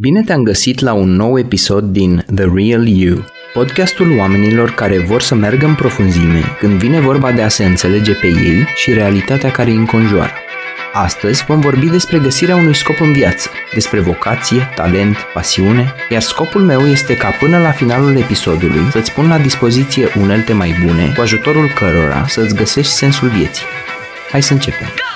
Bine te-am găsit la un nou episod din The Real You, podcastul oamenilor care vor să meargă în profunzime când vine vorba de a se înțelege pe ei și realitatea care îi înconjoară. Astăzi vom vorbi despre găsirea unui scop în viață, despre vocație, talent, pasiune, iar scopul meu este ca până la finalul episodului să-ți pun la dispoziție unelte mai bune, cu ajutorul cărora să-ți găsești sensul vieții. Hai să începem!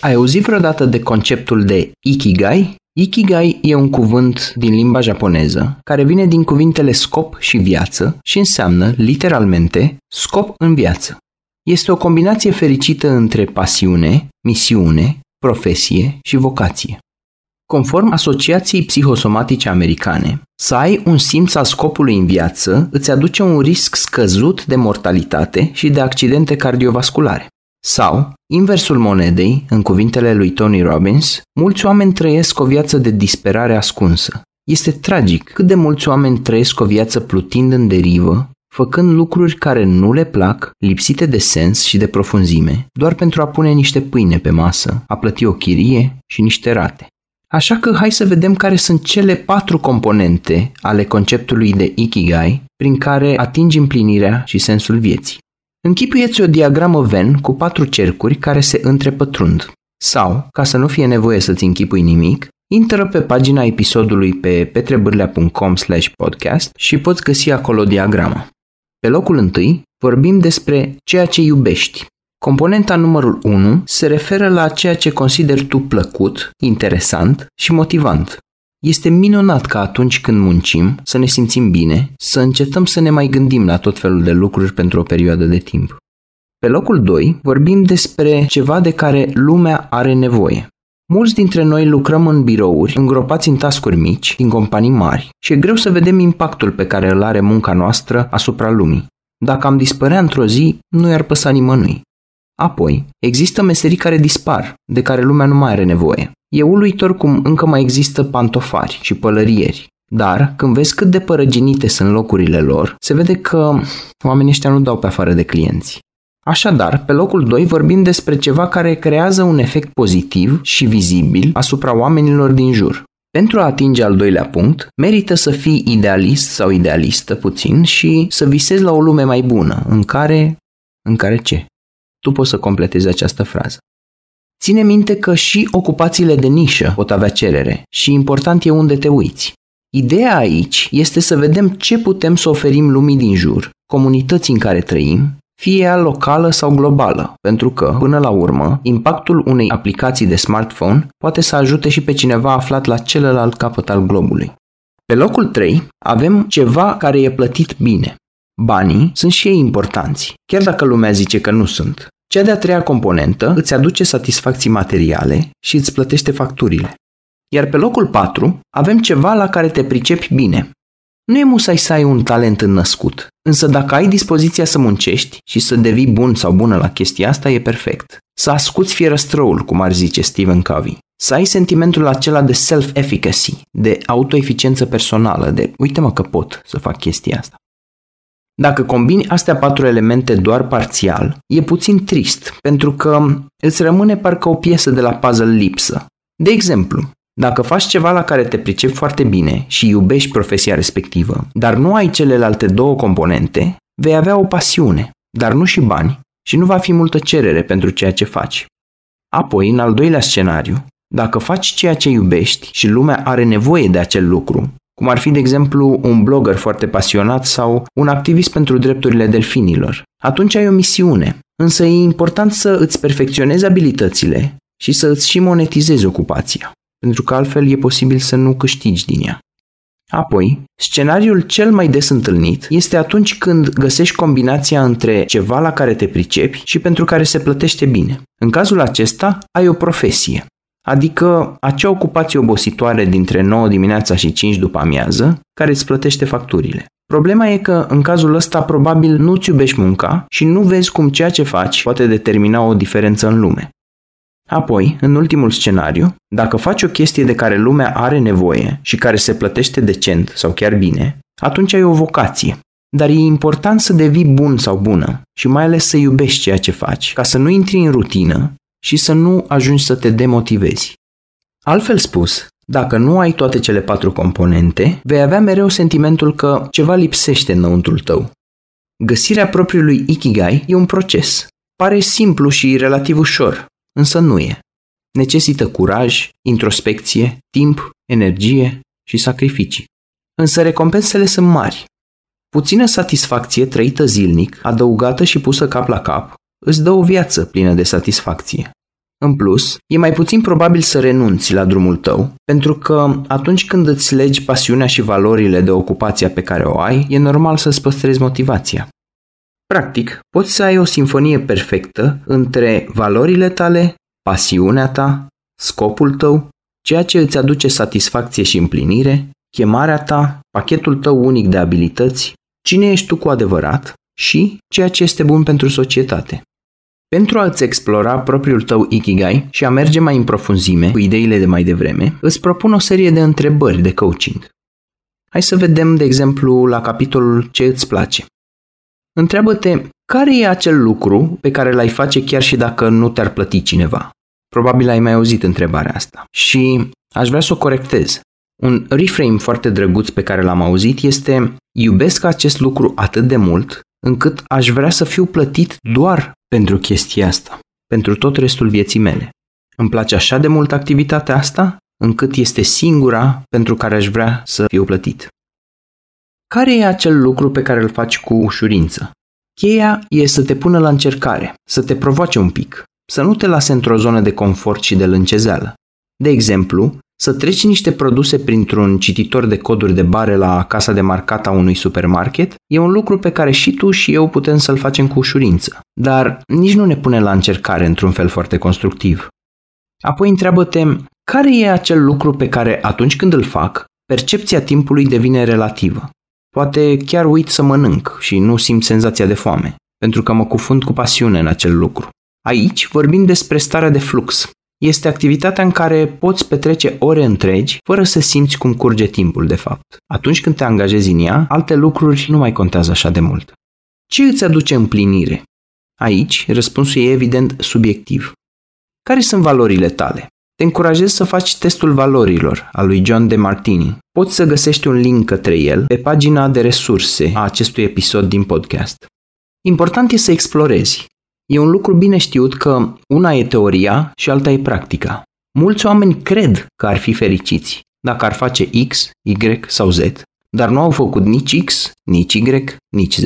Ai auzit vreodată de conceptul de Ikigai? Ikigai e un cuvânt din limba japoneză care vine din cuvintele scop și viață și înseamnă, literalmente, scop în viață. Este o combinație fericită între pasiune, misiune, profesie și vocație. Conform Asociației Psihosomatice Americane, să ai un simț al scopului în viață îți aduce un risc scăzut de mortalitate și de accidente cardiovasculare. Sau, inversul monedei, în cuvintele lui Tony Robbins, mulți oameni trăiesc o viață de disperare ascunsă. Este tragic cât de mulți oameni trăiesc o viață plutind în derivă, făcând lucruri care nu le plac, lipsite de sens și de profunzime, doar pentru a pune niște pâine pe masă, a plăti o chirie și niște rate. Așa că hai să vedem care sunt cele patru componente ale conceptului de Ikigai prin care atingi împlinirea și sensul vieții. Închipuieți o diagramă Venn cu patru cercuri care se întrepătrund. Sau, ca să nu fie nevoie să-ți închipui nimic, intră pe pagina episodului pe petrebârlea.com podcast și poți găsi acolo diagrama. Pe locul întâi vorbim despre ceea ce iubești. Componenta numărul 1 se referă la ceea ce consideri tu plăcut, interesant și motivant. Este minunat ca atunci când muncim să ne simțim bine, să încetăm să ne mai gândim la tot felul de lucruri pentru o perioadă de timp. Pe locul 2 vorbim despre ceva de care lumea are nevoie. Mulți dintre noi lucrăm în birouri, îngropați în tascuri mici, din companii mari și e greu să vedem impactul pe care îl are munca noastră asupra lumii. Dacă am dispărea într-o zi, nu i-ar păsa nimănui. Apoi, există meserii care dispar, de care lumea nu mai are nevoie. E uluitor cum încă mai există pantofari și pălărieri, dar când vezi cât de părăginite sunt locurile lor, se vede că oamenii ăștia nu dau pe afară de clienți. Așadar, pe locul 2 vorbim despre ceva care creează un efect pozitiv și vizibil asupra oamenilor din jur. Pentru a atinge al doilea punct, merită să fii idealist sau idealistă puțin și să visezi la o lume mai bună, în care... în care ce? Tu poți să completezi această frază. Ține minte că și ocupațiile de nișă pot avea cerere și important e unde te uiți. Ideea aici este să vedem ce putem să oferim lumii din jur, comunității în care trăim, fie ea locală sau globală, pentru că, până la urmă, impactul unei aplicații de smartphone poate să ajute și pe cineva aflat la celălalt capăt al globului. Pe locul 3 avem ceva care e plătit bine. Banii sunt și ei importanți, chiar dacă lumea zice că nu sunt. Cea de-a treia componentă îți aduce satisfacții materiale și îți plătește facturile. Iar pe locul 4 avem ceva la care te pricepi bine. Nu e musai să ai un talent înnăscut, însă dacă ai dispoziția să muncești și să devii bun sau bună la chestia asta, e perfect. Să ascuți fierăstrăul, cum ar zice Stephen Covey. Să ai sentimentul acela de self-efficacy, de autoeficiență personală, de uite mă că pot să fac chestia asta. Dacă combini astea patru elemente doar parțial, e puțin trist, pentru că îți rămâne parcă o piesă de la puzzle lipsă. De exemplu, dacă faci ceva la care te pricepi foarte bine și iubești profesia respectivă, dar nu ai celelalte două componente, vei avea o pasiune, dar nu și bani, și nu va fi multă cerere pentru ceea ce faci. Apoi, în al doilea scenariu, dacă faci ceea ce iubești și lumea are nevoie de acel lucru, cum ar fi, de exemplu, un blogger foarte pasionat sau un activist pentru drepturile delfinilor. Atunci ai o misiune, însă e important să îți perfecționezi abilitățile și să îți și monetizezi ocupația, pentru că altfel e posibil să nu câștigi din ea. Apoi, scenariul cel mai des întâlnit este atunci când găsești combinația între ceva la care te pricepi și pentru care se plătește bine. În cazul acesta, ai o profesie, Adică acea ocupație obositoare dintre 9 dimineața și 5 după amiază, care îți plătește facturile. Problema e că în cazul ăsta probabil nu-ți iubești munca și nu vezi cum ceea ce faci poate determina o diferență în lume. Apoi, în ultimul scenariu, dacă faci o chestie de care lumea are nevoie și care se plătește decent sau chiar bine, atunci ai o vocație. Dar e important să devii bun sau bună și mai ales să iubești ceea ce faci, ca să nu intri în rutină și să nu ajungi să te demotivezi. Altfel spus, dacă nu ai toate cele patru componente, vei avea mereu sentimentul că ceva lipsește înăuntrul tău. Găsirea propriului Ikigai e un proces. Pare simplu și relativ ușor, însă nu e. Necesită curaj, introspecție, timp, energie și sacrificii. Însă recompensele sunt mari. Puțină satisfacție trăită zilnic, adăugată și pusă cap la cap, îți dă o viață plină de satisfacție. În plus, e mai puțin probabil să renunți la drumul tău, pentru că atunci când îți legi pasiunea și valorile de ocupația pe care o ai, e normal să-ți păstrezi motivația. Practic, poți să ai o sinfonie perfectă între valorile tale, pasiunea ta, scopul tău, ceea ce îți aduce satisfacție și împlinire, chemarea ta, pachetul tău unic de abilități, cine ești tu cu adevărat și ceea ce este bun pentru societate. Pentru a-ți explora propriul tău Ikigai și a merge mai în profunzime cu ideile de mai devreme, îți propun o serie de întrebări de coaching. Hai să vedem, de exemplu, la capitolul Ce îți place. Întreabă-te care e acel lucru pe care l-ai face chiar și dacă nu te-ar plăti cineva. Probabil ai mai auzit întrebarea asta. Și aș vrea să o corectez. Un reframe foarte drăguț pe care l-am auzit este iubesc acest lucru atât de mult încât aș vrea să fiu plătit doar pentru chestia asta, pentru tot restul vieții mele. Îmi place așa de mult activitatea asta, încât este singura pentru care aș vrea să fiu plătit. Care e acel lucru pe care îl faci cu ușurință? Cheia e să te pună la încercare, să te provoace un pic, să nu te lase într-o zonă de confort și de lâncezeală. De exemplu, să treci niște produse printr-un cititor de coduri de bare la casa de marcat a unui supermarket e un lucru pe care și tu și eu putem să-l facem cu ușurință, dar nici nu ne pune la încercare într-un fel foarte constructiv. Apoi întreabă-te, care e acel lucru pe care atunci când îl fac, percepția timpului devine relativă? Poate chiar uit să mănânc și nu simt senzația de foame, pentru că mă cufund cu pasiune în acel lucru. Aici vorbim despre starea de flux, este activitatea în care poți petrece ore întregi fără să simți cum curge timpul, de fapt. Atunci când te angajezi în ea, alte lucruri nu mai contează așa de mult. Ce îți aduce împlinire? Aici, răspunsul e evident subiectiv. Care sunt valorile tale? Te încurajez să faci testul valorilor al lui John de Martini. Poți să găsești un link către el pe pagina de resurse a acestui episod din podcast. Important e să explorezi. E un lucru bine știut că una e teoria și alta e practica. Mulți oameni cred că ar fi fericiți dacă ar face X, Y sau Z, dar nu au făcut nici X, nici Y, nici Z.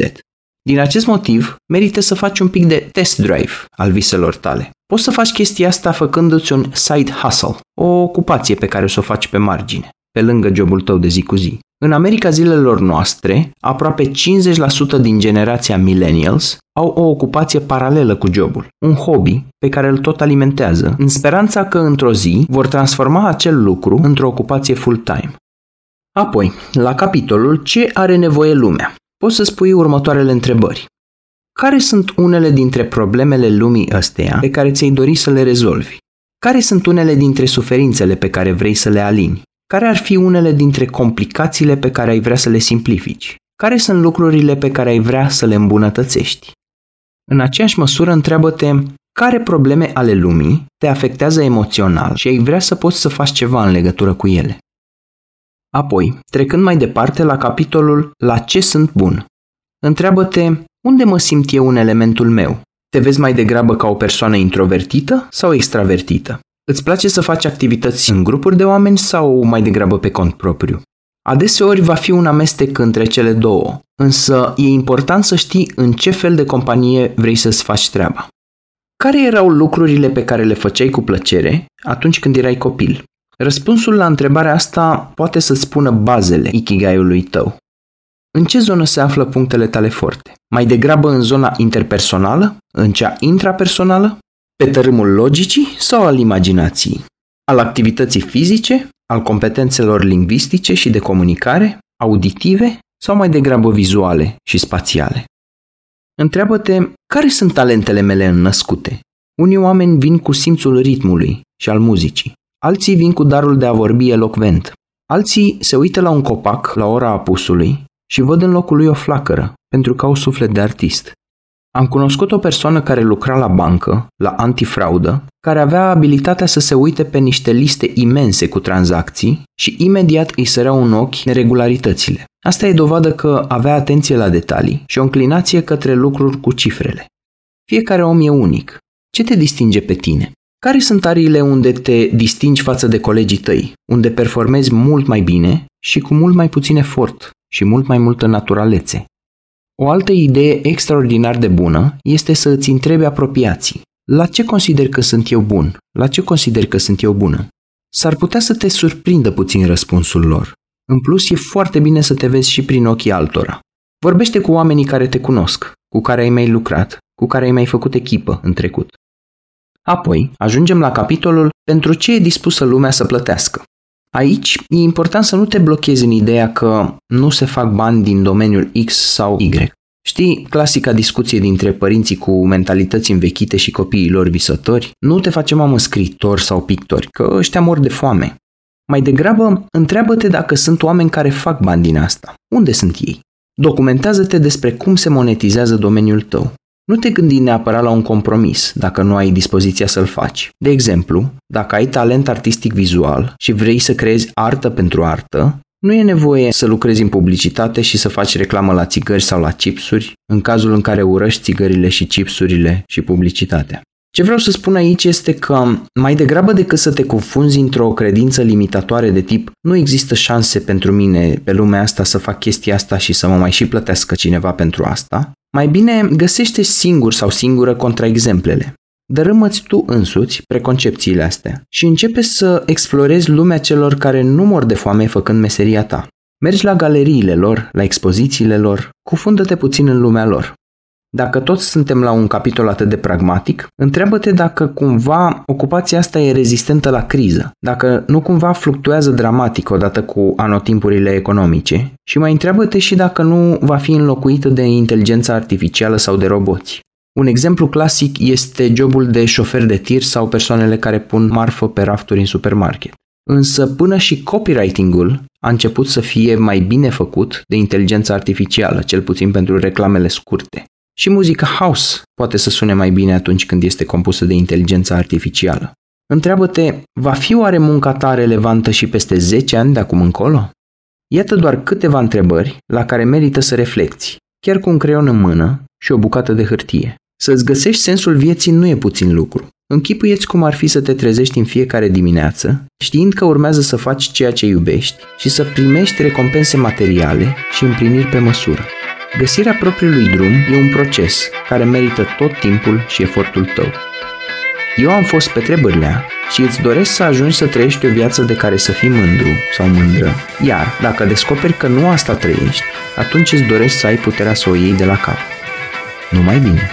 Din acest motiv, merită să faci un pic de test drive al viselor tale. Poți să faci chestia asta făcându-ți un side hustle, o ocupație pe care o să o faci pe margine, pe lângă jobul tău de zi cu zi. În America zilelor noastre, aproape 50% din generația millennials au o ocupație paralelă cu jobul, un hobby pe care îl tot alimentează, în speranța că într-o zi vor transforma acel lucru într-o ocupație full-time. Apoi, la capitolul Ce are nevoie lumea? Poți să spui următoarele întrebări. Care sunt unele dintre problemele lumii ăsteia pe care ți-ai dori să le rezolvi? Care sunt unele dintre suferințele pe care vrei să le alini? Care ar fi unele dintre complicațiile pe care ai vrea să le simplifici? Care sunt lucrurile pe care ai vrea să le îmbunătățești? În aceeași măsură, întreabă-te care probleme ale lumii te afectează emoțional și ai vrea să poți să faci ceva în legătură cu ele. Apoi, trecând mai departe la capitolul La ce sunt bun, întreabă-te unde mă simt eu în elementul meu. Te vezi mai degrabă ca o persoană introvertită sau extravertită? Îți place să faci activități în grupuri de oameni sau mai degrabă pe cont propriu? Adeseori va fi un amestec între cele două, însă e important să știi în ce fel de companie vrei să-ți faci treaba. Care erau lucrurile pe care le făceai cu plăcere atunci când erai copil? Răspunsul la întrebarea asta poate să spună bazele ikigaiului tău. În ce zonă se află punctele tale forte? Mai degrabă în zona interpersonală? În cea intrapersonală? Pe tărâmul logicii sau al imaginației? Al activității fizice? Al competențelor lingvistice și de comunicare? Auditive? Sau mai degrabă vizuale și spațiale? Întreabă-te care sunt talentele mele înnăscute? Unii oameni vin cu simțul ritmului și al muzicii. Alții vin cu darul de a vorbi elocvent. Alții se uită la un copac la ora apusului și văd în locul lui o flacără, pentru că au suflet de artist. Am cunoscut o persoană care lucra la bancă, la antifraudă, care avea abilitatea să se uite pe niște liste imense cu tranzacții și imediat îi săreau în ochi neregularitățile. Asta e dovadă că avea atenție la detalii și o înclinație către lucruri cu cifrele. Fiecare om e unic. Ce te distinge pe tine? Care sunt ariile unde te distingi față de colegii tăi, unde performezi mult mai bine și cu mult mai puțin efort și mult mai multă naturalețe? O altă idee extraordinar de bună este să îți întrebi apropiații. La ce consider că sunt eu bun? La ce consider că sunt eu bună? S-ar putea să te surprindă puțin răspunsul lor. În plus, e foarte bine să te vezi și prin ochii altora. Vorbește cu oamenii care te cunosc, cu care ai mai lucrat, cu care ai mai făcut echipă în trecut. Apoi, ajungem la capitolul pentru ce e dispusă lumea să plătească. Aici e important să nu te blochezi în ideea că nu se fac bani din domeniul X sau Y. Știi, clasica discuție dintre părinții cu mentalități învechite și copiii lor visători? Nu te face mamă scritori sau pictori, că ăștia mor de foame. Mai degrabă, întreabă-te dacă sunt oameni care fac bani din asta. Unde sunt ei? Documentează-te despre cum se monetizează domeniul tău. Nu te gândi neapărat la un compromis dacă nu ai dispoziția să-l faci. De exemplu, dacă ai talent artistic vizual și vrei să creezi artă pentru artă, nu e nevoie să lucrezi în publicitate și să faci reclamă la țigări sau la chipsuri, în cazul în care urăști țigările și chipsurile și publicitatea. Ce vreau să spun aici este că mai degrabă decât să te confunzi într-o credință limitatoare de tip nu există șanse pentru mine pe lumea asta să fac chestia asta și să mă mai și plătească cineva pentru asta, mai bine găsește singur sau singură contraexemplele. Dărâmă-ți tu însuți preconcepțiile astea și începe să explorezi lumea celor care nu mor de foame făcând meseria ta. Mergi la galeriile lor, la expozițiile lor, cufundă-te puțin în lumea lor. Dacă toți suntem la un capitol atât de pragmatic, întreabă-te dacă cumva ocupația asta e rezistentă la criză, dacă nu cumva fluctuează dramatic odată cu anotimpurile economice și mai întreabă-te și dacă nu va fi înlocuită de inteligența artificială sau de roboți. Un exemplu clasic este jobul de șofer de tir sau persoanele care pun marfă pe rafturi în supermarket. Însă până și copywriting-ul a început să fie mai bine făcut de inteligența artificială, cel puțin pentru reclamele scurte. Și muzica house poate să sune mai bine atunci când este compusă de inteligența artificială. Întreabă-te, va fi oare munca ta relevantă și peste 10 ani de acum încolo? Iată doar câteva întrebări la care merită să reflecti, chiar cu un creion în mână și o bucată de hârtie. Să-ți găsești sensul vieții nu e puțin lucru. Închipuieți cum ar fi să te trezești în fiecare dimineață, știind că urmează să faci ceea ce iubești și să primești recompense materiale și împliniri pe măsură. Găsirea propriului drum e un proces care merită tot timpul și efortul tău. Eu am fost Petre Bârlea și îți doresc să ajungi să trăiești o viață de care să fii mândru sau mândră. Iar dacă descoperi că nu asta trăiești, atunci îți doresc să ai puterea să o iei de la cap. Numai bine!